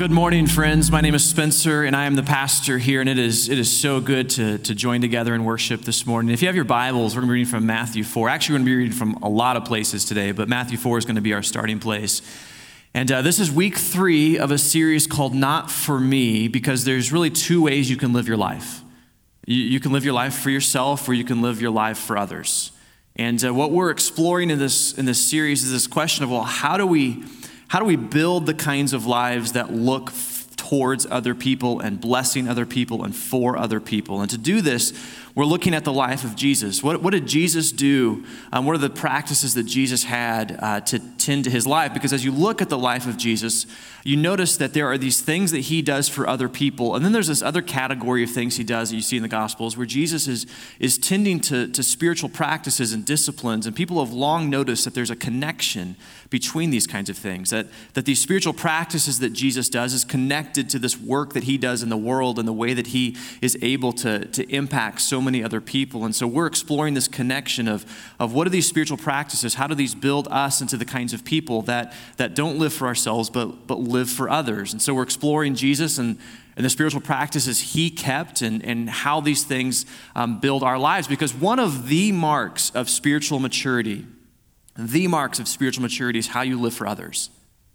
Good morning, friends. My name is Spencer, and I am the pastor here, and it is, it is so good to, to join together in worship this morning. If you have your Bibles, we're going to be reading from Matthew 4. Actually, we're going to be reading from a lot of places today, but Matthew 4 is going to be our starting place. And uh, this is week three of a series called Not For Me, because there's really two ways you can live your life. You, you can live your life for yourself, or you can live your life for others. And uh, what we're exploring in this, in this series is this question of, well, how do we how do we build the kinds of lives that look towards other people and blessing other people and for other people? And to do this, we're looking at the life of Jesus. What, what did Jesus do? Um, what are the practices that Jesus had uh, to tend to his life? Because as you look at the life of Jesus, you notice that there are these things that he does for other people. And then there's this other category of things he does that you see in the Gospels where Jesus is, is tending to, to spiritual practices and disciplines. And people have long noticed that there's a connection between these kinds of things, that, that these spiritual practices that Jesus does is connected to this work that he does in the world and the way that he is able to, to impact so many other people. And so we're exploring this connection of, of what are these spiritual practices? How do these build us into the kinds of people that, that don't live for ourselves but, but live for others? And so we're exploring Jesus and, and the spiritual practices he kept and, and how these things um, build our lives. Because one of the marks of spiritual maturity, the marks of spiritual maturity is how you live for others.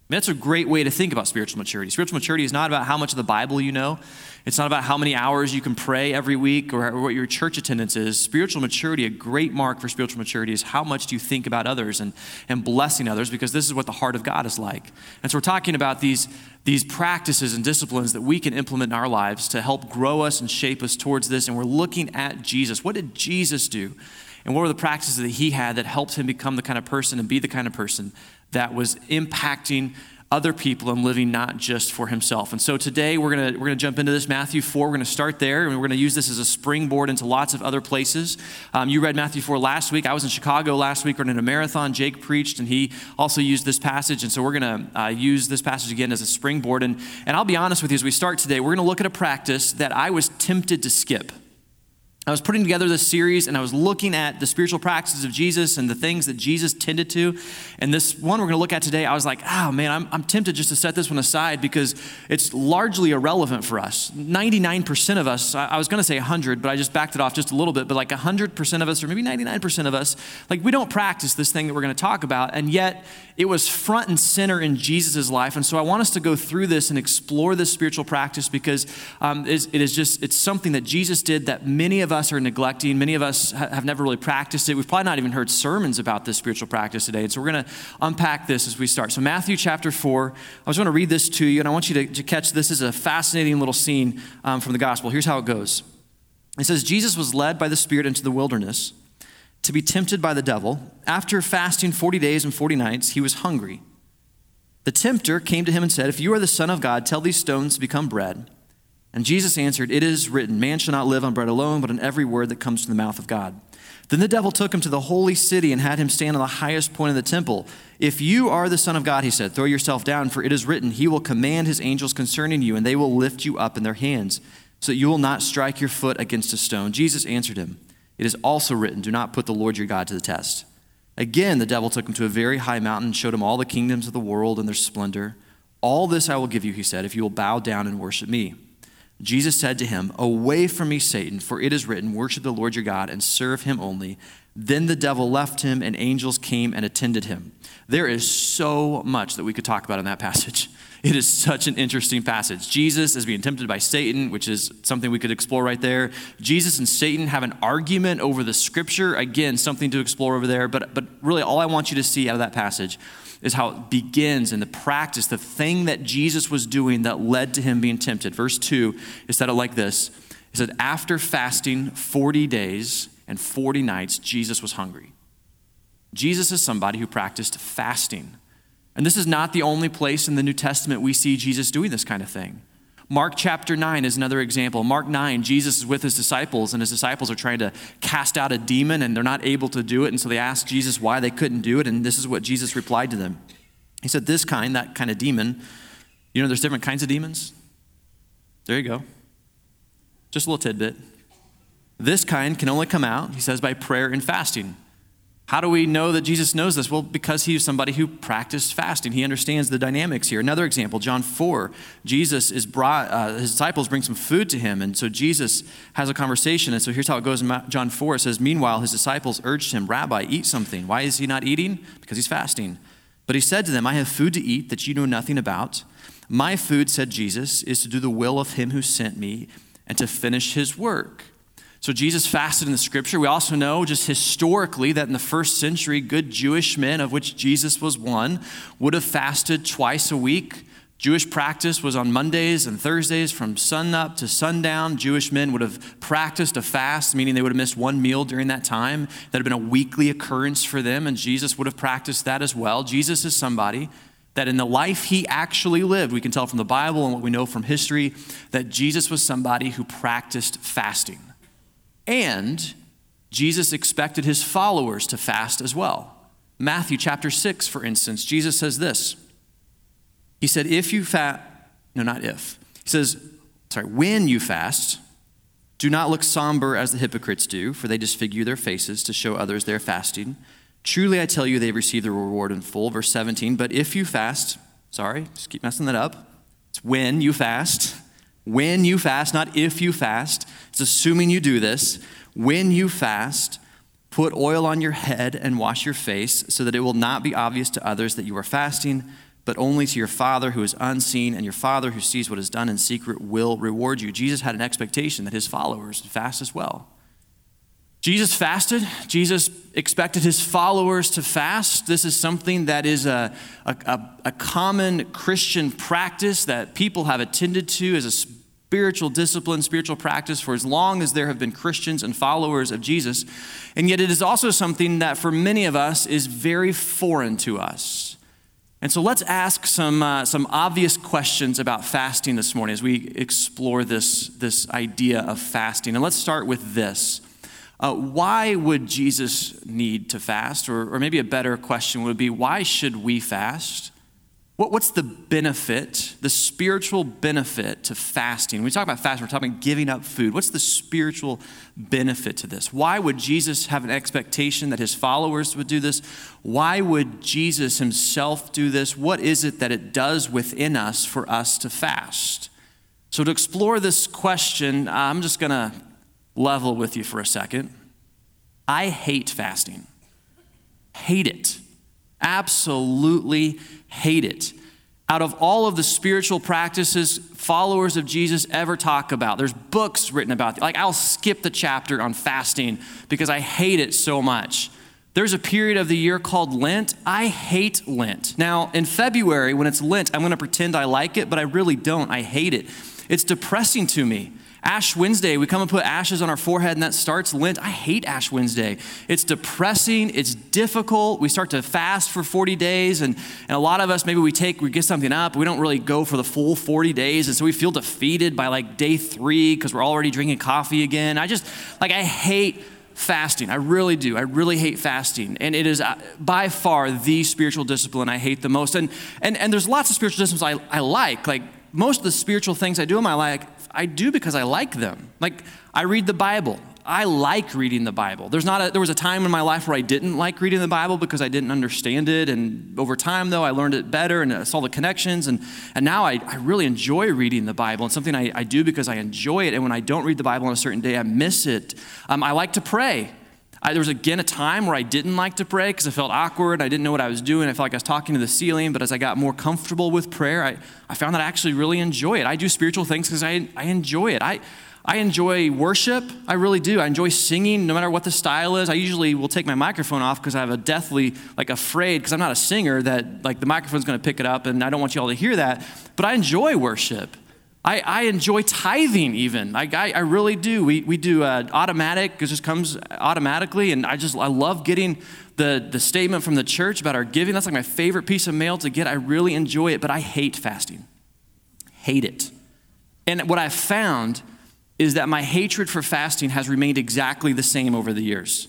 I mean, that's a great way to think about spiritual maturity. Spiritual maturity is not about how much of the Bible you know. It's not about how many hours you can pray every week or, or what your church attendance is. Spiritual maturity, a great mark for spiritual maturity, is how much do you think about others and, and blessing others because this is what the heart of God is like. And so we're talking about these, these practices and disciplines that we can implement in our lives to help grow us and shape us towards this. And we're looking at Jesus. What did Jesus do? And what were the practices that he had that helped him become the kind of person and be the kind of person that was impacting other people and living not just for himself. And so today we're going to we're going to jump into this Matthew 4. We're going to start there and we're going to use this as a springboard into lots of other places. Um, you read Matthew 4 last week. I was in Chicago last week running a marathon. Jake preached and he also used this passage. And so we're going to uh, use this passage again as a springboard. And, and I'll be honest with you as we start today, we're going to look at a practice that I was tempted to skip. I was putting together this series and I was looking at the spiritual practices of Jesus and the things that Jesus tended to. And this one we're going to look at today, I was like, oh man, I'm, I'm tempted just to set this one aside because it's largely irrelevant for us. 99% of us, I, was going to say 100, but I just backed it off just a little bit, but like 100% of us, or maybe 99% of us, like we don't practice this thing that we're going to talk about. And yet it was front and center in Jesus' life. And so I want us to go through this and explore this spiritual practice because um, it is just, it's something that Jesus did that many of us us are neglecting. Many of us have never really practiced it. We've probably not even heard sermons about this spiritual practice today. And so we're going to unpack this as we start. So, Matthew chapter 4, I just want to read this to you, and I want you to, to catch this is a fascinating little scene um, from the gospel. Here's how it goes It says, Jesus was led by the Spirit into the wilderness to be tempted by the devil. After fasting 40 days and 40 nights, he was hungry. The tempter came to him and said, If you are the Son of God, tell these stones to become bread. And Jesus answered, It is written, Man shall not live on bread alone, but on every word that comes from the mouth of God. Then the devil took him to the holy city and had him stand on the highest point of the temple. If you are the Son of God, he said, throw yourself down, for it is written, He will command His angels concerning you, and they will lift you up in their hands, so that you will not strike your foot against a stone. Jesus answered him, It is also written, Do not put the Lord your God to the test. Again, the devil took him to a very high mountain and showed him all the kingdoms of the world and their splendor. All this I will give you, he said, if you will bow down and worship me. Jesus said to him, Away from me, Satan, for it is written, Worship the Lord your God and serve him only. Then the devil left him, and angels came and attended him. There is so much that we could talk about in that passage. It is such an interesting passage. Jesus is being tempted by Satan, which is something we could explore right there. Jesus and Satan have an argument over the scripture. Again, something to explore over there. But, but really, all I want you to see out of that passage is how it begins in the practice, the thing that Jesus was doing that led to him being tempted. Verse 2 is said it like this It said, After fasting 40 days and 40 nights, Jesus was hungry. Jesus is somebody who practiced fasting. And this is not the only place in the New Testament we see Jesus doing this kind of thing. Mark chapter 9 is another example. Mark 9, Jesus is with his disciples, and his disciples are trying to cast out a demon, and they're not able to do it. And so they ask Jesus why they couldn't do it, and this is what Jesus replied to them. He said, This kind, that kind of demon, you know, there's different kinds of demons. There you go. Just a little tidbit. This kind can only come out, he says, by prayer and fasting. How do we know that Jesus knows this? Well, because he is somebody who practiced fasting. He understands the dynamics here. Another example, John 4. Jesus is brought, uh, his disciples bring some food to him. And so Jesus has a conversation. And so here's how it goes in John 4. It says, Meanwhile, his disciples urged him, Rabbi, eat something. Why is he not eating? Because he's fasting. But he said to them, I have food to eat that you know nothing about. My food, said Jesus, is to do the will of him who sent me and to finish his work. So Jesus fasted in the scripture. We also know just historically that in the first century, good Jewish men, of which Jesus was one, would have fasted twice a week. Jewish practice was on Mondays and Thursdays from sunup to sundown. Jewish men would have practiced a fast, meaning they would have missed one meal during that time. That had been a weekly occurrence for them, and Jesus would have practiced that as well. Jesus is somebody that in the life he actually lived, we can tell from the Bible and what we know from history, that Jesus was somebody who practiced fasting. And Jesus expected his followers to fast as well. Matthew chapter 6, for instance, Jesus says this. He said, If you fast, no, not if. He says, sorry, when you fast, do not look somber as the hypocrites do, for they disfigure their faces to show others they're fasting. Truly, I tell you, they receive the reward in full. Verse 17, but if you fast, sorry, just keep messing that up. It's when you fast. When you fast, not if you fast. It's assuming you do this. When you fast, put oil on your head and wash your face so that it will not be obvious to others that you are fasting, but only to your Father who is unseen, and your Father who sees what is done in secret will reward you. Jesus had an expectation that his followers would fast as well. Jesus fasted. Jesus expected his followers to fast. This is something that is a, a, a, common Christian practice that people have attended to as a spiritual discipline, spiritual practice for as long as there have been Christians and followers of Jesus. And yet, it is also something that for many of us is very foreign to us. And so, let's ask some, uh, some obvious questions about fasting this morning as we explore this, this idea of fasting. And let's start with this. Uh, why would Jesus need to fast? Or, or maybe a better question would be why should we fast? What, what's the benefit, the spiritual benefit to fasting? When we talk about fasting, we're talking about giving up food. What's the spiritual benefit to this? Why would Jesus have an expectation that his followers would do this? Why would Jesus himself do this? What is it that it does within us for us to fast? So, to explore this question, I'm just going to level with you for a second. I hate fasting, hate it. Absolutely hate it. Out of all of the spiritual practices followers of Jesus ever talk about, there's books written about it. Like, I'll skip the chapter on fasting because I hate it so much. There's a period of the year called Lent. I hate Lent. Now, in February, when it's Lent, I'm going to pretend I like it, but I really don't. I hate it. It's depressing to me. Ash Wednesday, we come and put ashes on our forehead, and that starts Lent. I hate Ash Wednesday. It's depressing, it's difficult. We start to fast for 40 days, and, and a lot of us, maybe we take, we get something up, we don't really go for the full 40 days, and so we feel defeated by like day three because we're already drinking coffee again. I just, like, I hate fasting. I really do. I really hate fasting. And it is uh, by far the spiritual discipline I hate the most. And, and, and there's lots of spiritual disciplines I, I like. Like most of the spiritual things I do in my life, I do because I like them. Like, I read the Bible. I like reading the Bible. There's not a, there was a time in my life where I didn't like reading the Bible because I didn't understand it. And over time, though, I learned it better and I saw the connections. And, and now I, I really enjoy reading the Bible. It's something I, I do because I enjoy it. And when I don't read the Bible on a certain day, I miss it. Um, I like to pray. I, there was again a time where I didn't like to pray because I felt awkward. I didn't know what I was doing. I felt like I was talking to the ceiling. But as I got more comfortable with prayer, I, I found that I actually really enjoy it. I do spiritual things because I, I enjoy it. I, I enjoy worship. I really do. I enjoy singing no matter what the style is. I usually will take my microphone off because I have a deathly, like, afraid, because I'm not a singer, that, like, the microphone's going to pick it up and I don't want you all to hear that. But I enjoy worship. I, I enjoy tithing even. Like, I, I really do. We, we do uh, automatic, it just comes automatically. And I just, I love getting the, the statement from the church about our giving. That's like my favorite piece of mail to get. I really enjoy it, but I hate fasting. Hate it. And what I've found is that my hatred for fasting has remained exactly the same over the years.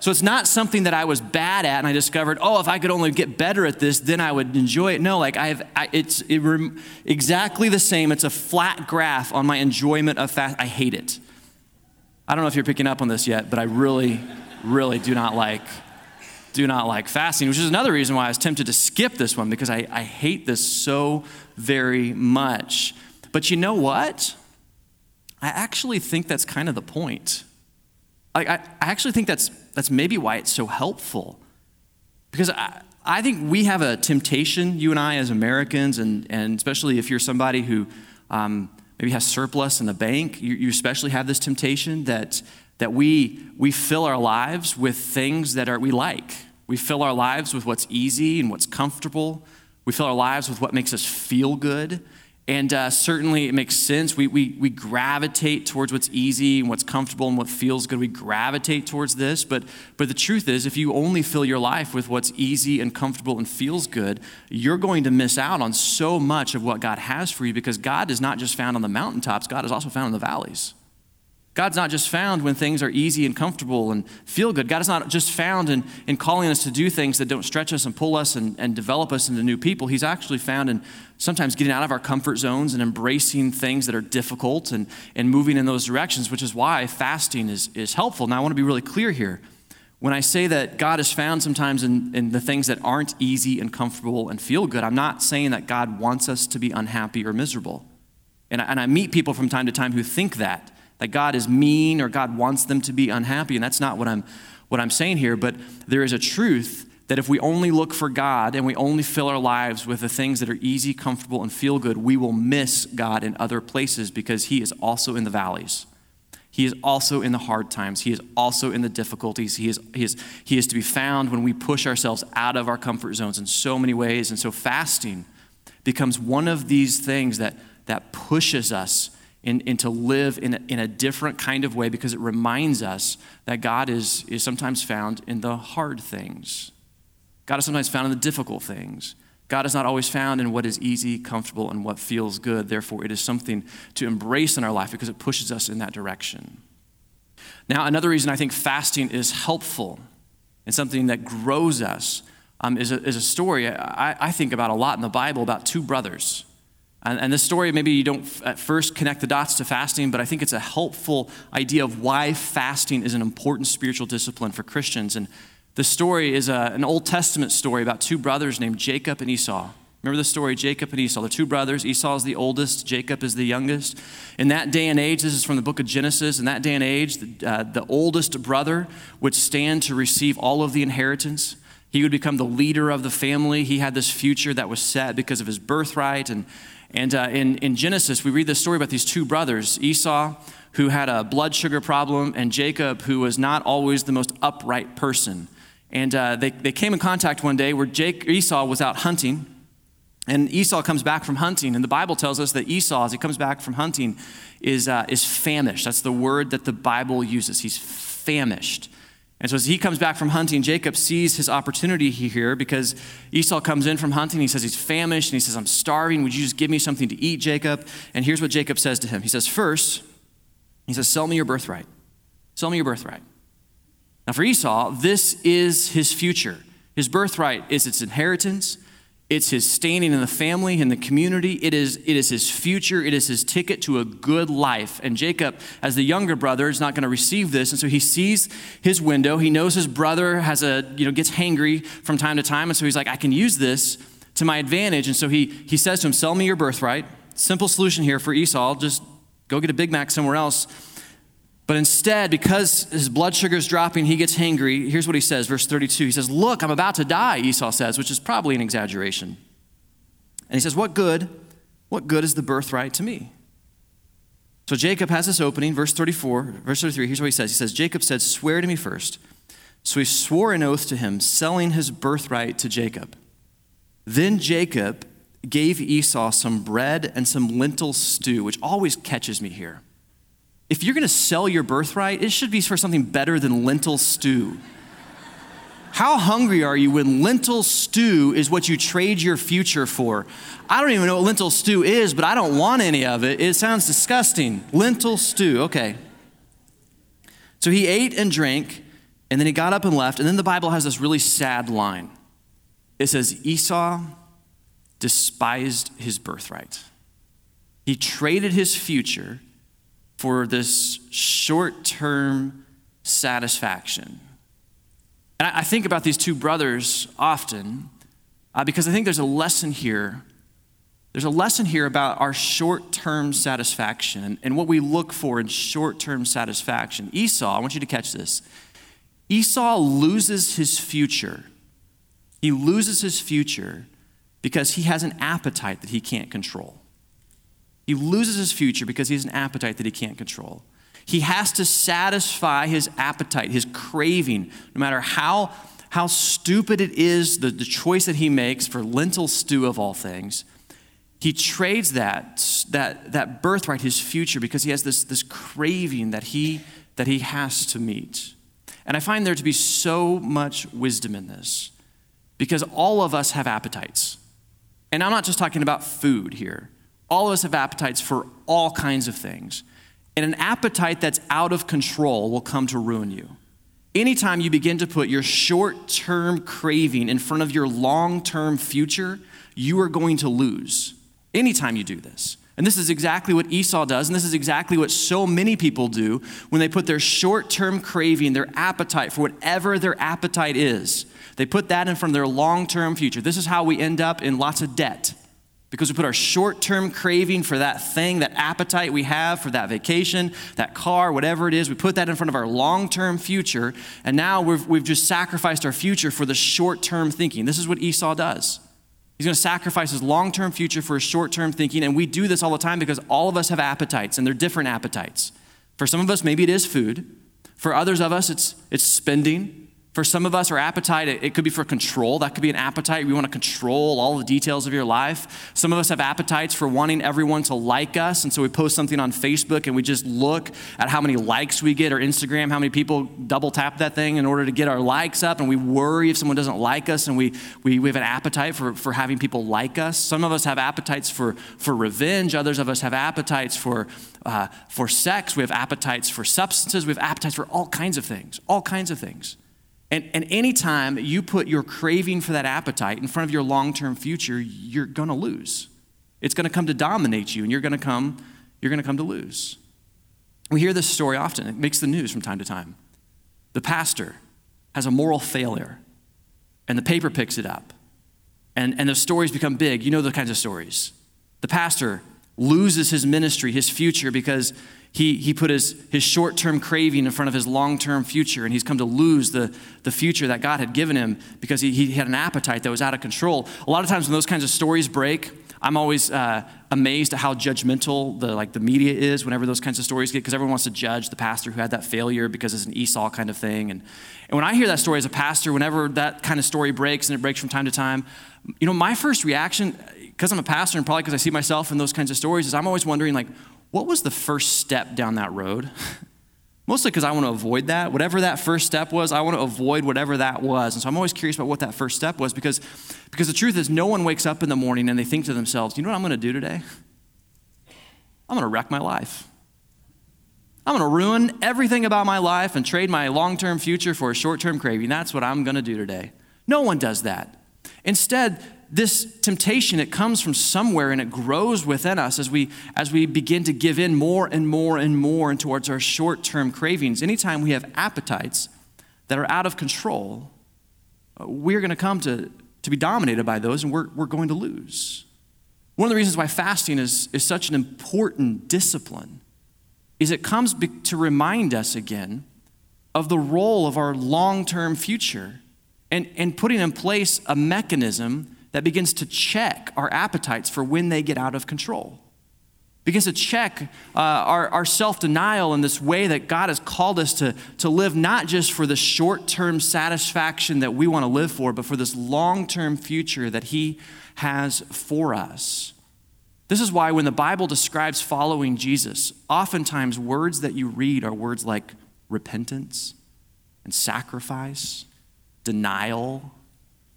So it's not something that I was bad at and I discovered, oh, if I could only get better at this, then I would enjoy it. No, like I have, I, it's it rem, exactly the same. It's a flat graph on my enjoyment of fast. I hate it. I don't know if you're picking up on this yet, but I really, really do not like, do not like fasting, which is another reason why I was tempted to skip this one because I, I hate this so very much. But you know what? I actually think that's kind of the point. I, I, I actually think that's, that's maybe why it's so helpful. Because I, I think we have a temptation, you and I as Americans, and, and especially if you're somebody who um, maybe has surplus in the bank, you, you especially have this temptation that, that we, we fill our lives with things that are, we like. We fill our lives with what's easy and what's comfortable. We fill our lives with what makes us feel good. And uh, certainly it makes sense. We, we, we gravitate towards what's easy and what's comfortable and what feels good. We gravitate towards this. But, but the truth is, if you only fill your life with what's easy and comfortable and feels good, you're going to miss out on so much of what God has for you because God is not just found on the mountaintops, God is also found in the valleys. God's not just found when things are easy and comfortable and feel good. God is not just found in, in calling us to do things that don't stretch us and pull us and, and develop us into new people. He's actually found in sometimes getting out of our comfort zones and embracing things that are difficult and, and moving in those directions, which is why fasting is, is helpful. Now, I want to be really clear here. When I say that God is found sometimes in, in the things that aren't easy and comfortable and feel good, I'm not saying that God wants us to be unhappy or miserable. And I, and I meet people from time to time who think that that God is mean or God wants them to be unhappy. And that's not what I'm, what I'm saying here, but there is a truth that if we only look for God and we only fill our lives with the things that are easy, comfortable, and feel good, we will miss God in other places because He is also in the valleys. He is also in the hard times. He is also in the difficulties. He is, he, is, he is to be found when we push ourselves out of our comfort zones in so many ways. And so fasting becomes one of these things that, that pushes us and, and to live in a, in a different kind of way because it reminds us that God is, is sometimes found in the hard things. God is sometimes found in the difficult things. God is not always found in what is easy, comfortable, and what feels good. Therefore, it is something to embrace in our life because it pushes us in that direction. Now, another reason I think fasting is helpful and something that grows us um, is, a, is a story I, I think about a lot in the Bible about two brothers. And, and this story, maybe you don't at first connect the dots to fasting, but I think it's a helpful idea of why fasting is an important spiritual discipline for Christians. And the story is a, an Old Testament story about two brothers named Jacob and Esau. Remember the story, Jacob and Esau, the two brothers. Esau is the oldest, Jacob is the youngest. In that day and age, this is from the book of Genesis, in that day and age, the, uh, the oldest brother would stand to receive all of the inheritance. He would become the leader of the family. He had this future that was set because of his birthright. And, and uh, in, in Genesis, we read this story about these two brothers Esau, who had a blood sugar problem, and Jacob, who was not always the most upright person. And uh, they, they came in contact one day where Jake, Esau was out hunting. And Esau comes back from hunting, and the Bible tells us that Esau, as he comes back from hunting, is, uh, is famished. That's the word that the Bible uses. He's famished. And so as he comes back from hunting, Jacob sees his opportunity here because Esau comes in from hunting. He says he's famished and he says, I'm starving. Would you just give me something to eat, Jacob? And here's what Jacob says to him He says, First, he says, Sell me your birthright. Sell me your birthright. Now, for Esau, this is his future. His birthright is its inheritance. It's his standing in the family, in the community. It is, it is his future. It is his ticket to a good life. And Jacob, as the younger brother, is not going to receive this. And so he sees his window. He knows his brother has a, you know, gets hangry from time to time. And so he's like, I can use this to my advantage. And so he, he says to him, Sell me your birthright. Simple solution here for Esau. Just go get a Big Mac somewhere else. But instead, because his blood sugar is dropping, he gets hangry. Here's what he says, verse 32. He says, Look, I'm about to die, Esau says, which is probably an exaggeration. And he says, What good? What good is the birthright to me? So Jacob has this opening, verse 34, verse 33. Here's what he says He says, Jacob said, Swear to me first. So he swore an oath to him, selling his birthright to Jacob. Then Jacob gave Esau some bread and some lentil stew, which always catches me here if you're to sell your birthright, it should be for something better than lentil stew. How hungry are you when lentil stew is what you trade your future for? I don't even know what lentil stew is, but I don't want any of it. It sounds disgusting. Lentil stew, okay. So he ate and drank, and then he got up and left. And then the Bible has this really sad line it says, Esau despised his birthright. He traded his future for this short term satisfaction. And I think about these two brothers often uh, because I think there's a lesson here. There's a lesson here about our short term satisfaction and what we look for in short term satisfaction. Esau, I want you to catch this. Esau loses his future. He loses his future because he has an appetite that he can't control. He loses his future because he has an appetite that he can't control. He has to satisfy his appetite, his craving, no matter how, how stupid it is, the, the choice that he makes for lentil stew of all things. He trades that, that, that birthright, his future, because he has this, this craving that he, that he has to meet. And I find there to be so much wisdom in this because all of us have appetites. And I'm not just talking about food here. All of us have appetites for all kinds of things. And an appetite that's out of control will come to ruin you. Anytime you begin to put your short term craving in front of your long term future, you are going to lose. Anytime you do this. And this is exactly what Esau does, and this is exactly what so many people do when they put their short term craving, their appetite for whatever their appetite is, they put that in front of their long term future. This is how we end up in lots of debt because we put our short term craving for that thing, that appetite we have for that vacation, that car, whatever it is, we put that in front of our long term future. And now we've, we've just sacrificed our future for the short term thinking. This is what Esau does. He's going to sacrifice his long term future for his short term thinking. And we do this all the time because all of us have appetites, and they're different appetites. For some of us, maybe it is food. For others of us, it's, it's spending. For some of us, our appetite, it could be for control. That could be an appetite. We want to control all the details of your life. Some of us have appetites for wanting everyone to like us. And so we post something on Facebook and we just look at how many likes we get or Instagram, how many people double tap that thing in order to get our likes up. And we worry if someone doesn't like us. And we, we, we have an appetite for, for having people like us. Some of us have appetites for, for revenge. Others of us have appetites for, uh, for sex. We have appetites for substances. We have appetites for all kinds of things, all kinds of things. And, and anytime you put your craving for that appetite in front of your long term future, you're going to lose. It's going to come to dominate you, and you're going to come, you're going to come to lose. We hear this story often. It makes the news from time to time. The pastor has a moral failure, and the paper picks it up. And, and the stories become big. You know the kinds of stories. The pastor loses his ministry, his future, because he, he put his, his short term craving in front of his long term future, and he's come to lose the, the future that God had given him because he, he had an appetite that was out of control. A lot of times when those kinds of stories break, I'm always uh, amazed at how judgmental the like the media is whenever those kinds of stories get because everyone wants to judge the pastor who had that failure because it's an Esau kind of thing. And, and when I hear that story as a pastor, whenever that kind of story breaks and it breaks from time to time, you know, my first reaction, because I'm a pastor and probably because I see myself in those kinds of stories, is I'm always wondering like, what was the first step down that road? Mostly because I want to avoid that. Whatever that first step was, I want to avoid whatever that was. And so I'm always curious about what that first step was because, because the truth is, no one wakes up in the morning and they think to themselves, you know what I'm going to do today? I'm going to wreck my life. I'm going to ruin everything about my life and trade my long term future for a short term craving. That's what I'm going to do today. No one does that. Instead, this temptation it comes from somewhere and it grows within us as we as we begin to give in more and more and more and towards our short-term cravings. Anytime we have appetites that are out of control uh, we're going to come to to be dominated by those and we're, we're going to lose. One of the reasons why fasting is, is such an important discipline is it comes to remind us again of the role of our long-term future and, and putting in place a mechanism that begins to check our appetites for when they get out of control. Begins to check uh, our, our self denial in this way that God has called us to, to live not just for the short term satisfaction that we want to live for, but for this long term future that He has for us. This is why when the Bible describes following Jesus, oftentimes words that you read are words like repentance and sacrifice, denial,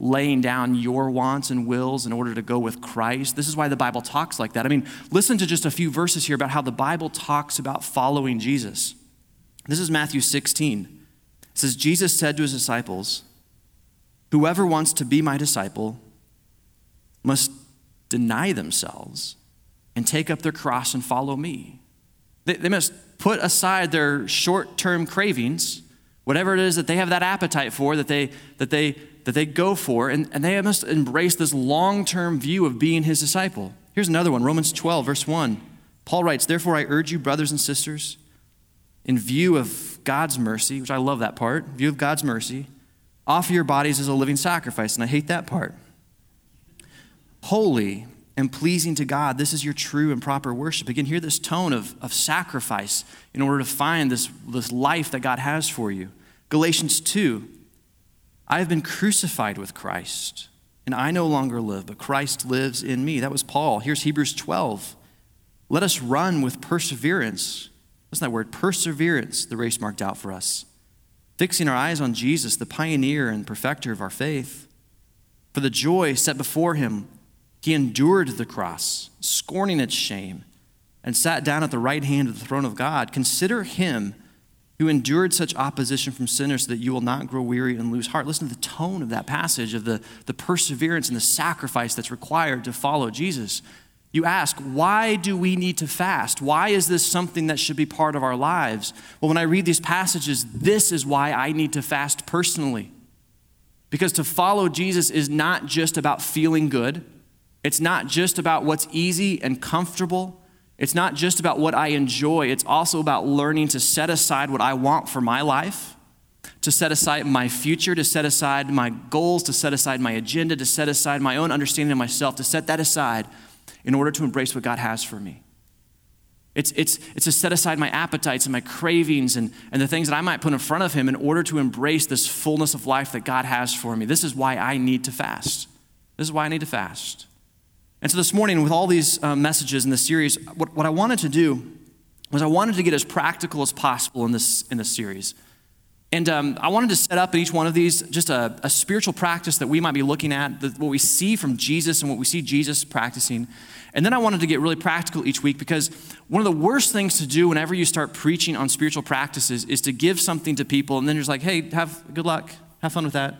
laying down your wants and wills in order to go with Christ. This is why the Bible talks like that. I mean, listen to just a few verses here about how the Bible talks about following Jesus. This is Matthew 16. It says, Jesus said to his disciples, Whoever wants to be my disciple must deny themselves and take up their cross and follow me. They, they must put aside their short term cravings, whatever it is that they have that appetite for, that they, that they that they go for, and, and they must embrace this long term view of being his disciple. Here's another one Romans 12, verse 1. Paul writes, Therefore, I urge you, brothers and sisters, in view of God's mercy, which I love that part, view of God's mercy, offer your bodies as a living sacrifice. And I hate that part. Holy and pleasing to God, this is your true and proper worship. Again, hear this tone of, of sacrifice in order to find this, this life that God has for you. Galatians 2, I have been crucified with Christ, and I no longer live, but Christ lives in me. That was Paul. Here's Hebrews 12. Let us run with perseverance. What's that word? Perseverance, the race marked out for us. Fixing our eyes on Jesus, the pioneer and perfecter of our faith. For the joy set before him, he endured the cross, scorning its shame, and sat down at the right hand of the throne of God. Consider him who endured such opposition from sinners so that you will not grow weary and lose heart. Listen to the tone of that passage, of the, the perseverance and the sacrifice that's required to follow Jesus. You ask, why do we need to fast? Why is this something that should be part of our lives? Well, when I read these passages, this is why I need to fast personally. Because to follow Jesus is not just about feeling good, it's not just about what's easy and comfortable. It's not just about what I enjoy, it's also about learning to set aside what I want for my life, to set aside my future, to set aside my goals, to set aside my agenda, to set aside my own understanding of myself, to set that aside in order to embrace what God has for me. It's, it's, it's to set aside my appetites and my cravings and, and the things that I might put in front of Him in order to embrace this fullness of life that God has for me. This is why I need to fast. This is why I need to fast. And so this morning, with all these uh, messages in this series, what, what I wanted to do was I wanted to get as practical as possible in this, in this series. And um, I wanted to set up in each one of these just a, a spiritual practice that we might be looking at, the, what we see from Jesus and what we see Jesus practicing. And then I wanted to get really practical each week because one of the worst things to do whenever you start preaching on spiritual practices is to give something to people and then you're just like, hey, have good luck, have fun with that.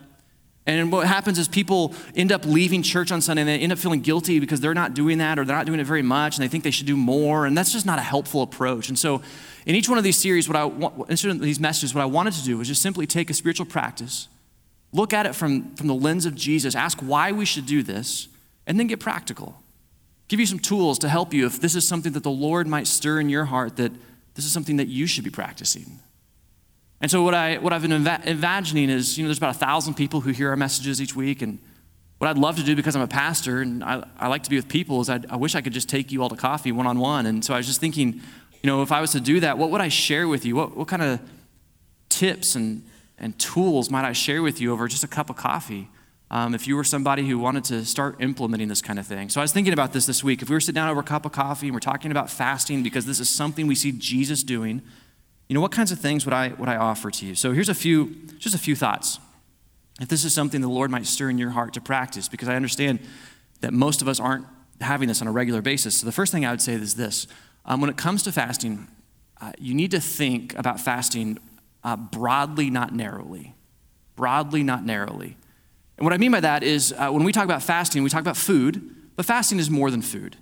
And what happens is people end up leaving church on Sunday and they end up feeling guilty because they're not doing that or they're not doing it very much and they think they should do more. And that's just not a helpful approach. And so, in each one of these series, what I want, in these messages, what I wanted to do was just simply take a spiritual practice, look at it from, from the lens of Jesus, ask why we should do this, and then get practical. Give you some tools to help you if this is something that the Lord might stir in your heart that this is something that you should be practicing. And so what, I, what I've been imagining is, you know, there's about a thousand people who hear our messages each week. And what I'd love to do because I'm a pastor and I, I like to be with people is I'd, I wish I could just take you all to coffee one-on-one. And so I was just thinking, you know, if I was to do that, what would I share with you? What, what kind of tips and, and tools might I share with you over just a cup of coffee? Um, if you were somebody who wanted to start implementing this kind of thing. So I was thinking about this this week. If we were sitting down over a cup of coffee and we're talking about fasting because this is something we see Jesus doing, you know, what kinds of things would I, would I offer to you? So here's a few, just a few thoughts. If this is something the Lord might stir in your heart to practice, because I understand that most of us aren't having this on a regular basis. So the first thing I would say is this um, when it comes to fasting, uh, you need to think about fasting uh, broadly, not narrowly. Broadly, not narrowly. And what I mean by that is uh, when we talk about fasting, we talk about food, but fasting is more than food.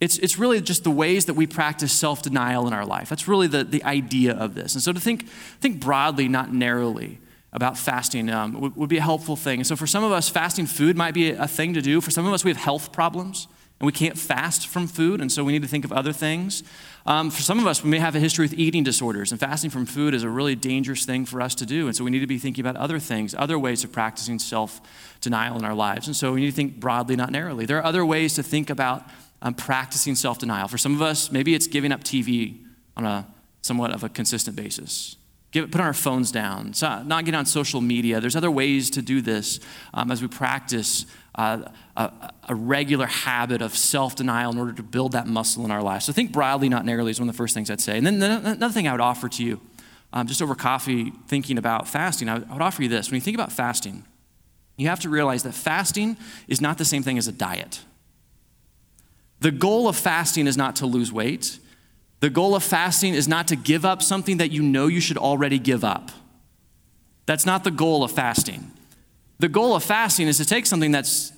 It's, it's really just the ways that we practice self denial in our life. That's really the, the idea of this. And so to think, think broadly, not narrowly, about fasting um, would, would, be a helpful thing. And so for some of us, fasting food might be a thing to do. For some of us, we have health problems and we can't fast from food, and so we need to think of other things. Um, for some of us, we may have a history with eating disorders, and fasting from food is a really dangerous thing for us to do. And so we need to be thinking about other things, other ways of practicing self denial in our lives. And so we need to think broadly, not narrowly. There are other ways to think about um, practicing self denial. For some of us, maybe it's giving up TV on a somewhat of a consistent basis. Give, put our phones down, so not get on social media. There's other ways to do this um, as we practice uh, a, a, regular habit of self denial in order to build that muscle in our lives. So think broadly, not narrowly, is one of the first things I'd say. And then another thing I would offer to you, um, just over coffee, thinking about fasting, I would, I would offer you this. When you think about fasting, you have to realize that fasting is not the same thing as a diet. The goal of fasting is not to lose weight. The goal of fasting is not to give up something that you know you should already give up. That's not the goal of fasting. The goal of fasting is to take something that's,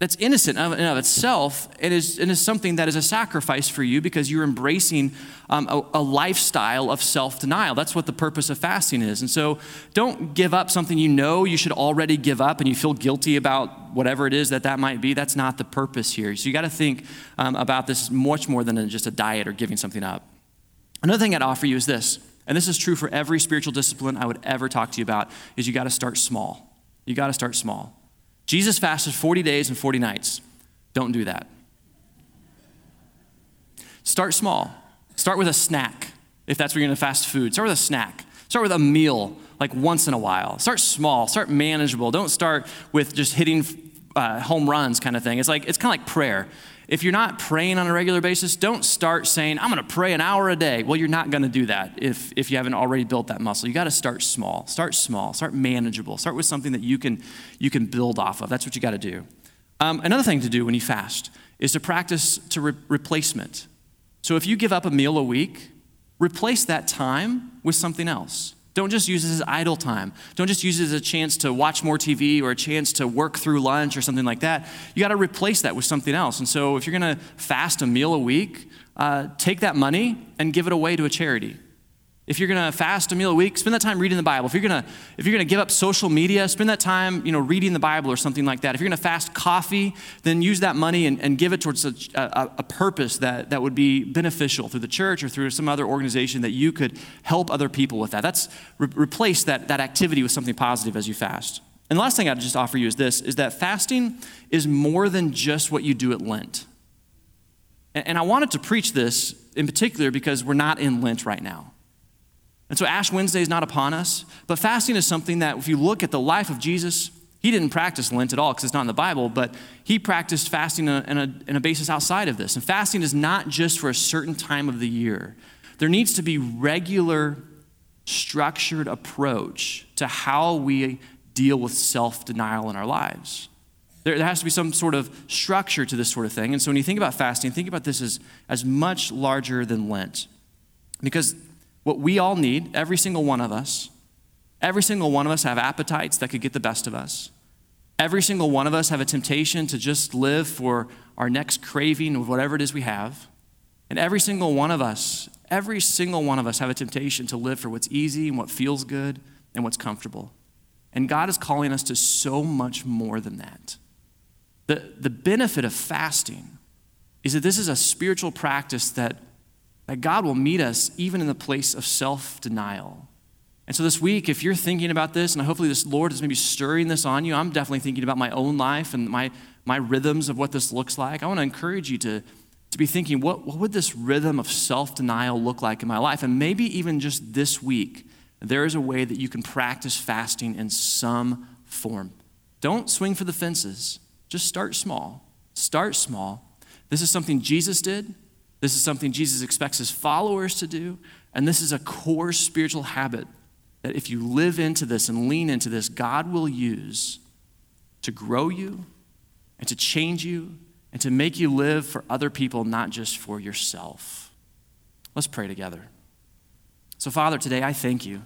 that's innocent of, of itself and is, and is something that is a sacrifice for you because you're embracing um, a, a lifestyle of self denial. That's what the purpose of fasting is. And so don't give up something you know you should already give up and you feel guilty about whatever it is that that might be. That's not the purpose here. So you got to think um, about this much more than just a diet or giving something up. Another thing I'd offer you is this, and this is true for every spiritual discipline I would ever talk to you about, is you got to start small. You got to start small. Jesus fasted 40 days and 40 nights. Don't do that. Start small. Start with a snack, if that's where you're to fast food. Start with a snack. Start with a meal, like once in a while. Start small. Start manageable. Don't start with just hitting uh, home runs kind of thing. It's like it's kind of like prayer if you're not praying on a regular basis, don't start saying, I'm going to pray an hour a day. Well, you're not going to do that if, if you haven't already built that muscle. You got to start small. Start small. Start manageable. Start with something that you can, you can build off of. That's what you got to do. Um, another thing to do when you fast is to practice to re- replacement. So if you give up a meal a week, replace that time with something else. Don't just use it as idle time. Don't just use it as a chance to watch more TV or a chance to work through lunch or something like that. You got to replace that with something else. And so, if you're going to fast a meal a week, uh, take that money and give it away to a charity. If you're going to fast a meal a week, spend that time reading the Bible. If you're going to if you're going to give up social media, spend that time, you know, reading the Bible or something like that. If you're going to fast coffee, then use that money and, and give it towards a, a, a, purpose that, that would be beneficial through the church or through some other organization that you could help other people with that. That's re- replace that, that activity with something positive as you fast. And the last thing I'd just offer you is this is that fasting is more than just what you do at Lent. And, and I wanted to preach this in particular because we're not in Lent right now. And so Ash Wednesday is not upon us, but fasting is something that, if you look at the life of Jesus, he didn't practice Lent at all because it's not in the Bible, but he practiced fasting in a, a, a basis outside of this. And fasting is not just for a certain time of the year, there needs to be regular, structured approach to how we deal with self denial in our lives. There, there, has to be some sort of structure to this sort of thing. And so when you think about fasting, think about this as, as much larger than Lent. Because what we all need, every single one of us, every single one of us have appetites that could get the best of us. Every single one of us have a temptation to just live for our next craving of whatever it is we have. And every single one of us, every single one of us have a temptation to live for what's easy and what feels good and what's comfortable. And God is calling us to so much more than that. The, the benefit of fasting is that this is a spiritual practice that that God will meet us even in the place of self denial. And so this week, if you're thinking about this, and hopefully this Lord is maybe stirring this on you, I'm definitely thinking about my own life and my, my rhythms of what this looks like. I want to encourage you to, to be thinking, what, what would this rhythm of self denial look like in my life? And maybe even just this week, there is a way that you can practice fasting in some form. Don't swing for the fences, just start small. Start small. This is something Jesus did. This is something Jesus expects his followers to do. And this is a core spiritual habit that if you live into this and lean into this, God will use to grow you and to change you and to make you live for other people, not just for yourself. Let's pray together. So, Father, today I thank you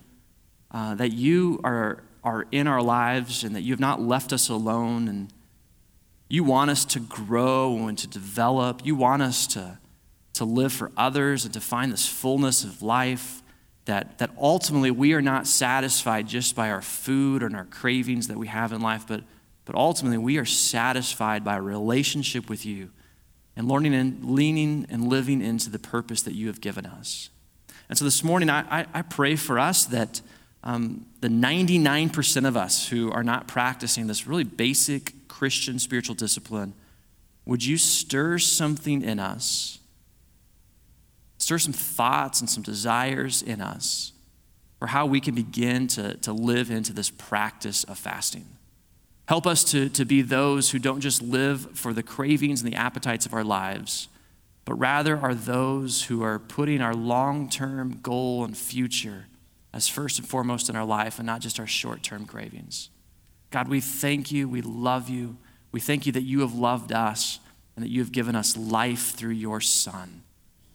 uh, that you are, are in our lives and that you have not left us alone. And you want us to grow and to develop. You want us to, to live for others and to find this fullness of life. That, that ultimately we are not satisfied just by our food and our cravings that we have in life, but, but ultimately we are satisfied by a relationship with you and learning and leaning and living into the purpose that you have given us. And so this morning, I, I, I pray for us that um, the 99% of us who are not practicing this really basic Christian spiritual discipline, would you stir something in us? Stir some thoughts and some desires in us for how we can begin to, to live into this practice of fasting. Help us to, to be those who don't just live for the cravings and the appetites of our lives, but rather are those who are putting our long term goal and future as first and foremost in our life and not just our short term cravings. God, we thank you. We love you. We thank you that you have loved us and that you have given us life through your Son.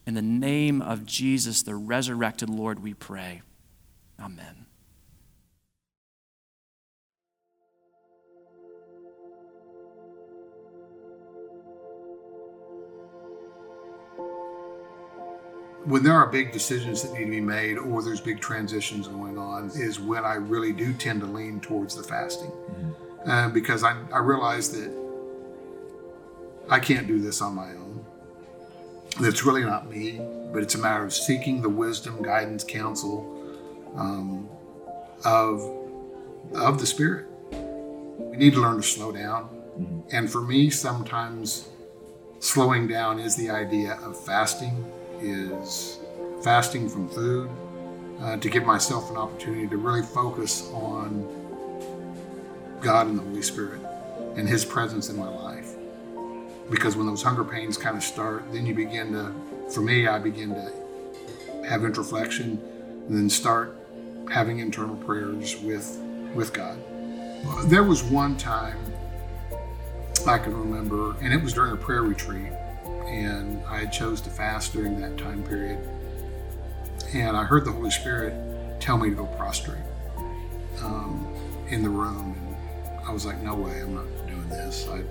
In the name of Jesus, the resurrected Lord, we pray. Amen. when there are big decisions that need to be made or there's big transitions going on is when I really do tend to lean towards the fasting mm-hmm. uh, because I, I realize that I can't do this on my own. It's really not me, but it's a matter of seeking the wisdom, guidance, counsel um, of of the Spirit. We need to learn to slow down, mm-hmm. and for me, sometimes slowing down is the idea of fasting is fasting from food uh, to give myself an opportunity to really focus on God and the Holy Spirit and His presence in my life. Because when those hunger pains kind of start, then you begin to, for me, I begin to have introspection and then start having internal prayers with with God. There was one time I can remember, and it was during a prayer retreat and I had chose to fast during that time period. And I heard the Holy Spirit tell me to go prostrate um, in the room, and I was like, "No way, I'm not doing this. I,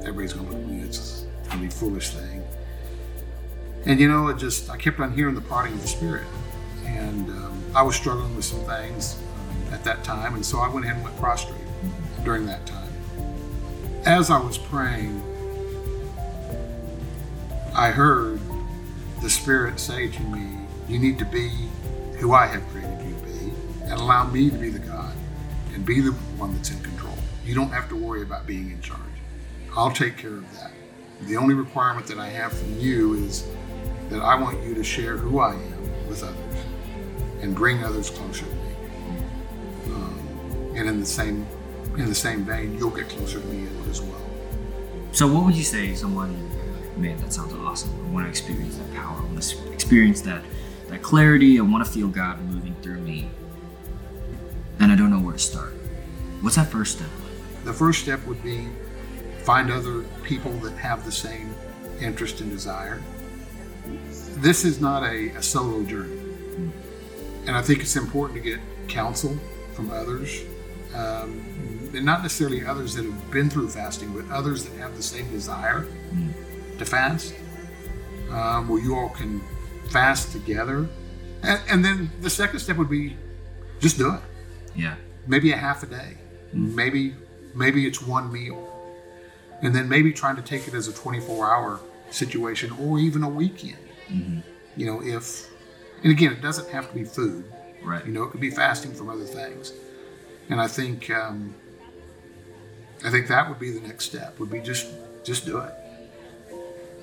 Everybody's going to look at me. It's a foolish thing." And you know, it just I kept on hearing the prodding of the Spirit, and um, I was struggling with some things um, at that time, and so I went ahead and went prostrate during that time. As I was praying, I heard the Spirit say to me, You need to be who I have created you to be, and allow me to be the God and be the one that's in control. You don't have to worry about being in charge. I'll take care of that. The only requirement that I have from you is that I want you to share who I am with others and bring others closer to me. Um, and in the same in the same vein, you'll get closer to me as well. So, what would you say to someone man, that sounds awesome. I want to experience that power. I want to experience that that clarity. I want to feel God moving through me. And I don't know where to start. What's that first step? The first step would be find other people that have the same interest and desire. This is not a, a solo journey. Mm. And I think it's important to get counsel from others. Um, and not necessarily others that have been through fasting, but others that have the same desire. Mm to fast, um, where you all can fast together. And, and, then the second step would be just do it. Yeah. Maybe a half a day. Mm-hmm. Maybe maybe it's one meal. And then maybe trying to take it as a 24 hour situation or even a weekend. Mm-hmm. You know, if, and again, it doesn't have to be food. Right. You know, it could be fasting from other things. And I think, um, I think that would be the next step. Would be just, just do it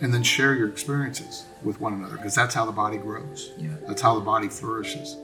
and then share your experiences with one another because that's how the body grows. Yeah. That's how the body flourishes.